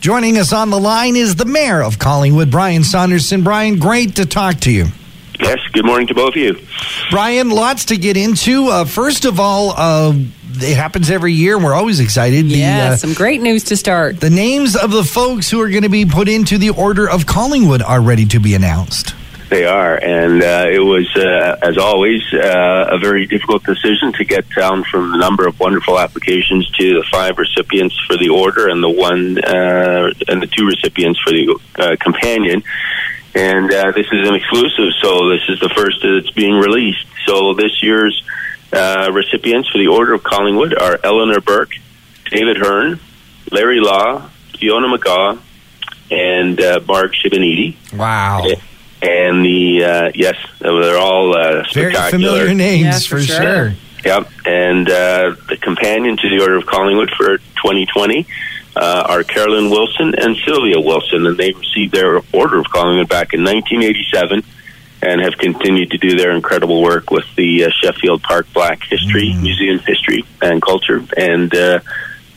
Joining us on the line is the mayor of Collingwood, Brian Saunderson. Brian, great to talk to you. Yes, good morning to both of you. Brian, lots to get into. Uh, first of all, uh, it happens every year. We're always excited. Yeah, the, uh, some great news to start. The names of the folks who are going to be put into the Order of Collingwood are ready to be announced. They are, and uh, it was, uh, as always, uh, a very difficult decision to get down from the number of wonderful applications to the five recipients for the order and the one uh, and the two recipients for the uh, companion. And uh, this is an exclusive, so this is the first that's being released. So this year's recipients for the Order of Collingwood are Eleanor Burke, David Hearn, Larry Law, Fiona McGaw, and Mark Shibanidi. Wow and the uh, yes, they're all uh, very familiar names yeah, for, for, sure. sure. Yep, and uh, the companion to the Order of Collingwood for 2020 uh, are Carolyn Wilson and Sylvia Wilson, and they received their Order of Collingwood back in 1987 and have continued to do their incredible work with the uh, Sheffield Park Black History mm. Museum, History and Culture, and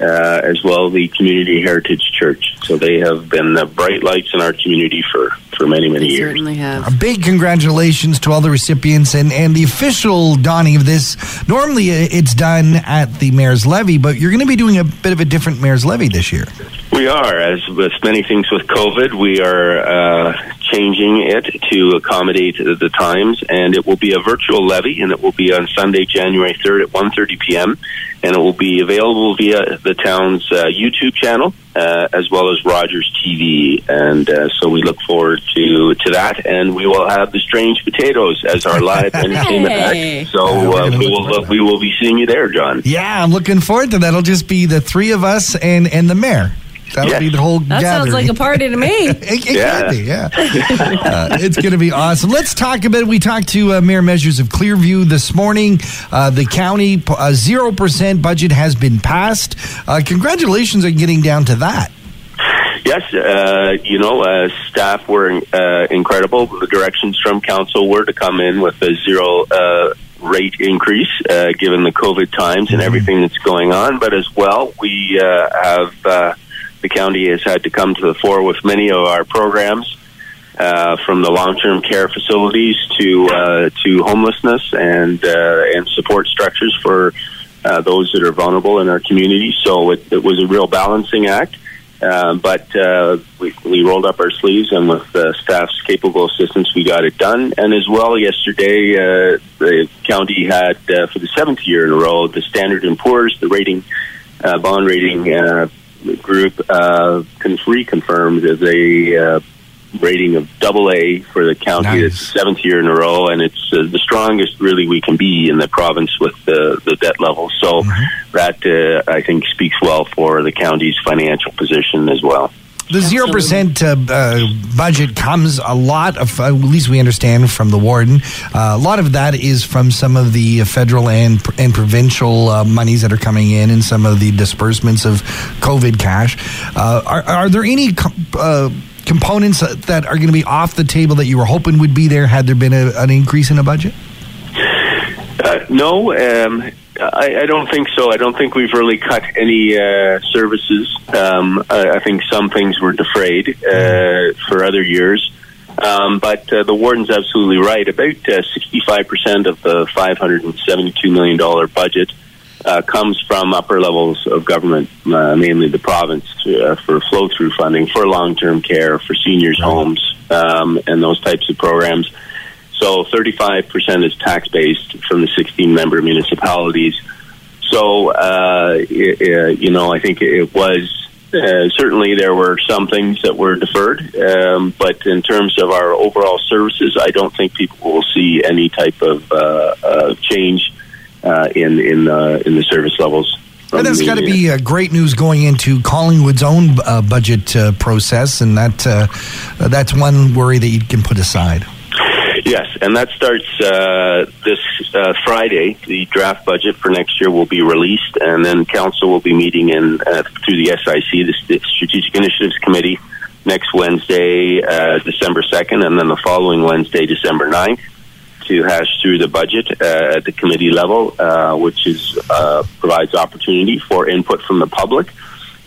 uh, as well the Community Heritage Church. So they have been the bright lights in our community for, for many, many they years. Certainly have. A big congratulations to all the recipients and, and the official donning of this. Normally uh, it's done at the Mayor's Levee, but you're going to be doing a bit of a different Mayor's Levee this year. We are. As with many things with COVID, we are uh, changing it to accommodate the times, and it will be a virtual levee, and it will be on Sunday, January 3rd at 1.30 p.m., and it will be available via the town's uh, YouTube channel uh, as well as Rogers TV, and uh, so we look forward to to that. And we will have the Strange Potatoes as our live entertainment act. So uh, we will we will be seeing you there, John. Yeah, I'm looking forward to that. It'll just be the three of us and and the mayor. That'll yes. be the whole. That gathering. sounds like a party to me. it, it yeah. can be, yeah. uh, it's going to be awesome. Let's talk a bit. We talked to uh, Mayor Measures of Clearview this morning. Uh, the county uh, zero percent budget has been passed. Uh, congratulations on getting down to that. Yes, uh, you know, staff were incredible. The directions from council were to come in with a zero rate increase uh, given the COVID times and mm-hmm. everything that's going on. But as well, we uh, have uh, the county has had to come to the fore with many of our programs. Uh, from the long-term care facilities to uh, to homelessness and uh, and support structures for uh, those that are vulnerable in our community. So it, it was a real balancing act. Uh, but uh, we, we rolled up our sleeves, and with the staff's capable assistance, we got it done. And as well, yesterday, the county had, for the seventh year in a row, the Standard and Poor's, the rating, bond rating group uh, can reconfirmed as a uh, rating of double A for the county. Nice. It's seventh year in a row, and it's uh, the strongest really we can be in the province with the, the debt level. So mm-hmm. that uh, I think speaks well for the county's financial position as well. The zero percent uh, uh, budget comes a lot of, uh, at least we understand from the warden. Uh, a lot of that is from some of the federal and and provincial uh, monies that are coming in, and some of the disbursements of COVID cash. Uh, are, are there any components that are going to be off the table that you were hoping would be there had there been a, an increase in the budget? no. Um, I, I, don't think so. I don't think we've really cut any uh, services. Um, I, I, think some things were defrayed uh, for other years. Um, but uh, the warden's absolutely right. About 65% uh, of the $572 million budget uh, comes from upper levels of government, uh, mainly the province, for flow through funding for long term care, for seniors' homes, um, and those types of programs. So 35% is tax based from the 16 member municipalities. So, uh, it, you know, I think it was uh, certainly there were some things that were deferred, um, but in terms of our overall services, I don't think people will see any type of uh, uh change uh, in in the in the service levels. And that's got to be uh, great news going into Collingwood's own uh, budget uh, process, and that uh, that's one worry that you can put aside. Yes, and that starts uh, this uh, Friday. The draft budget for next year will be released, and then council will be meeting in uh, through the SIC, the Strategic Initiatives Committee, next Wednesday, uh, December second, and then the following Wednesday, December 9th, to hash through the budget uh, at the committee level, uh, which is provides opportunity for input from the public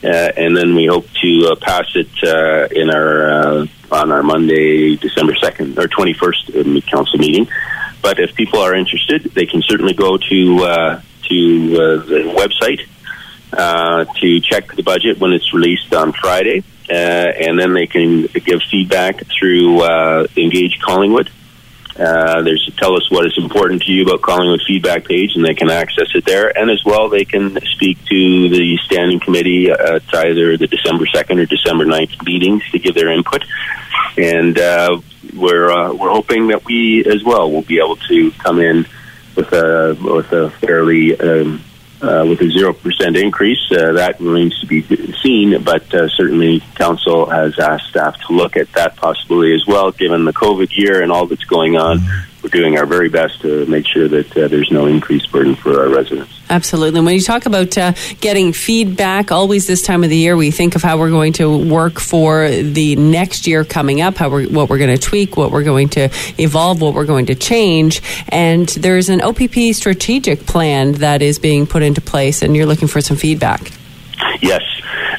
and then we hope to pass it uh, in our on our Monday, December second or twenty first council meeting. But if people are interested, they can certainly go to uh, to uh, the website uh, to check the budget when it's released on Friday, uh, and then they can give feedback through uh, Engage Collingwood. Uh, tell us what is important to you about Collingwood feedback page, and they can access it there. And as well, they can speak to the standing committee at either the December second or December 9th meetings to give their input. And uh, we're uh, we're hoping that we as well will be able to come in with a with a fairly um, uh, with a zero percent increase. Uh, that remains to be seen, but uh, certainly council has asked staff to look at that possibility as well, given the COVID year and all that's going on. Mm-hmm we're doing our very best to make sure that uh, there's no increased burden for our residents. Absolutely. When you talk about uh, getting feedback, always this time of the year, we think of how we're going to work for the next year coming up, how we're, what we're going to tweak, what we're going to evolve, what we're going to change. And there's an OPP strategic plan that is being put into place, and you're looking for some feedback. Yes.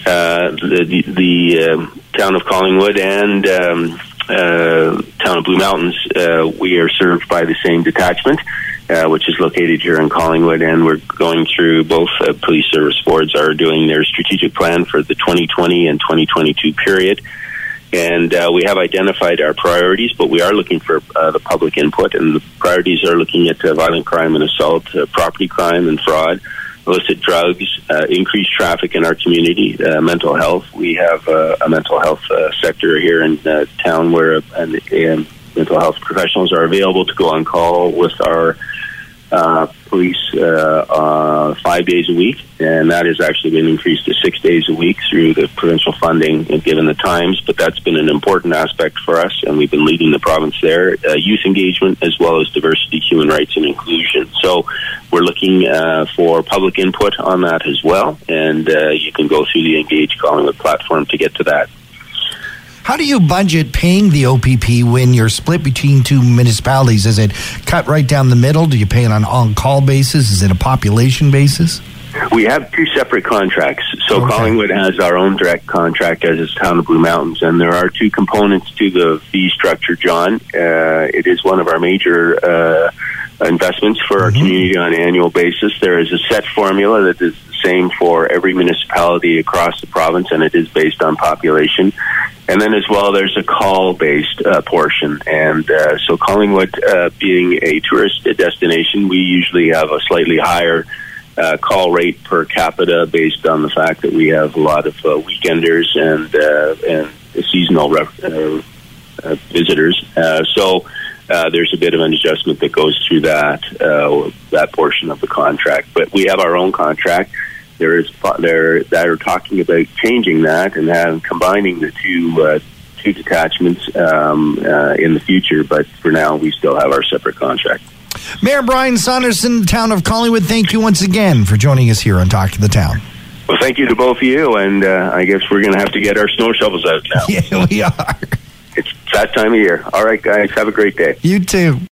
Uh, the the, the um, town of Collingwood and um, uh, town of Blue Mountains, uh, we are served by the same detachment, uh, which is located here in Collingwood, and we're going through both uh, police service boards are doing their strategic plan for the 2020 and 2022 period. And uh, we have identified our priorities, but we are looking for uh, the public input. And the priorities are looking at violent crime and assault, property crime and fraud, illicit drugs, uh, increased traffic in our community, uh, mental health. We have uh, a mental health uh, sector here in uh, town where and mental health professionals are available to go on call with our uh, police uh, uh, five days a week, and that has actually been increased to six days a week through the provincial funding given the times. But that's been an important aspect for us, and we've been leading the province there. Uh, youth engagement as well as diversity, human rights, and inclusion. So we're looking uh, for public input on that as well, and uh, you can go through the Engage Collingwood platform to get to that. How do you budget paying the OPP when you're split between two municipalities? Is it cut right down the middle? Do you pay it on on call basis? Is it a population basis? We have two separate contracts. So okay. Collingwood has our own direct contract as is Town of Blue Mountains, and there are two components to the fee structure, John. Uh, it is one of our major uh, investments for our mm-hmm. community on an annual basis. There is a set formula that is the same for every municipality across the province, and it is based on population. And then as well, there's a call-based uh, portion, and uh, so Collingwood, uh, being a tourist destination, we usually have a slightly higher uh, call rate per capita based on the fact that we have a lot of uh, weekenders and uh, and seasonal visitors. so. There's a bit of an adjustment that goes through that that portion of the contract, but we have our own contract there is there that are talking about changing that and have, combining the two uh, two detachments um, uh, in the future. But for now, we still have our separate contract. Mayor Brian Saunderson, town of Collingwood, thank you once again for joining us here on Talk to the Town. Well, thank you to both of you, and uh, I guess we're going to have to get our snow shovels out now. Yeah, we are. That time of year. All right, guys, have a great day. You too.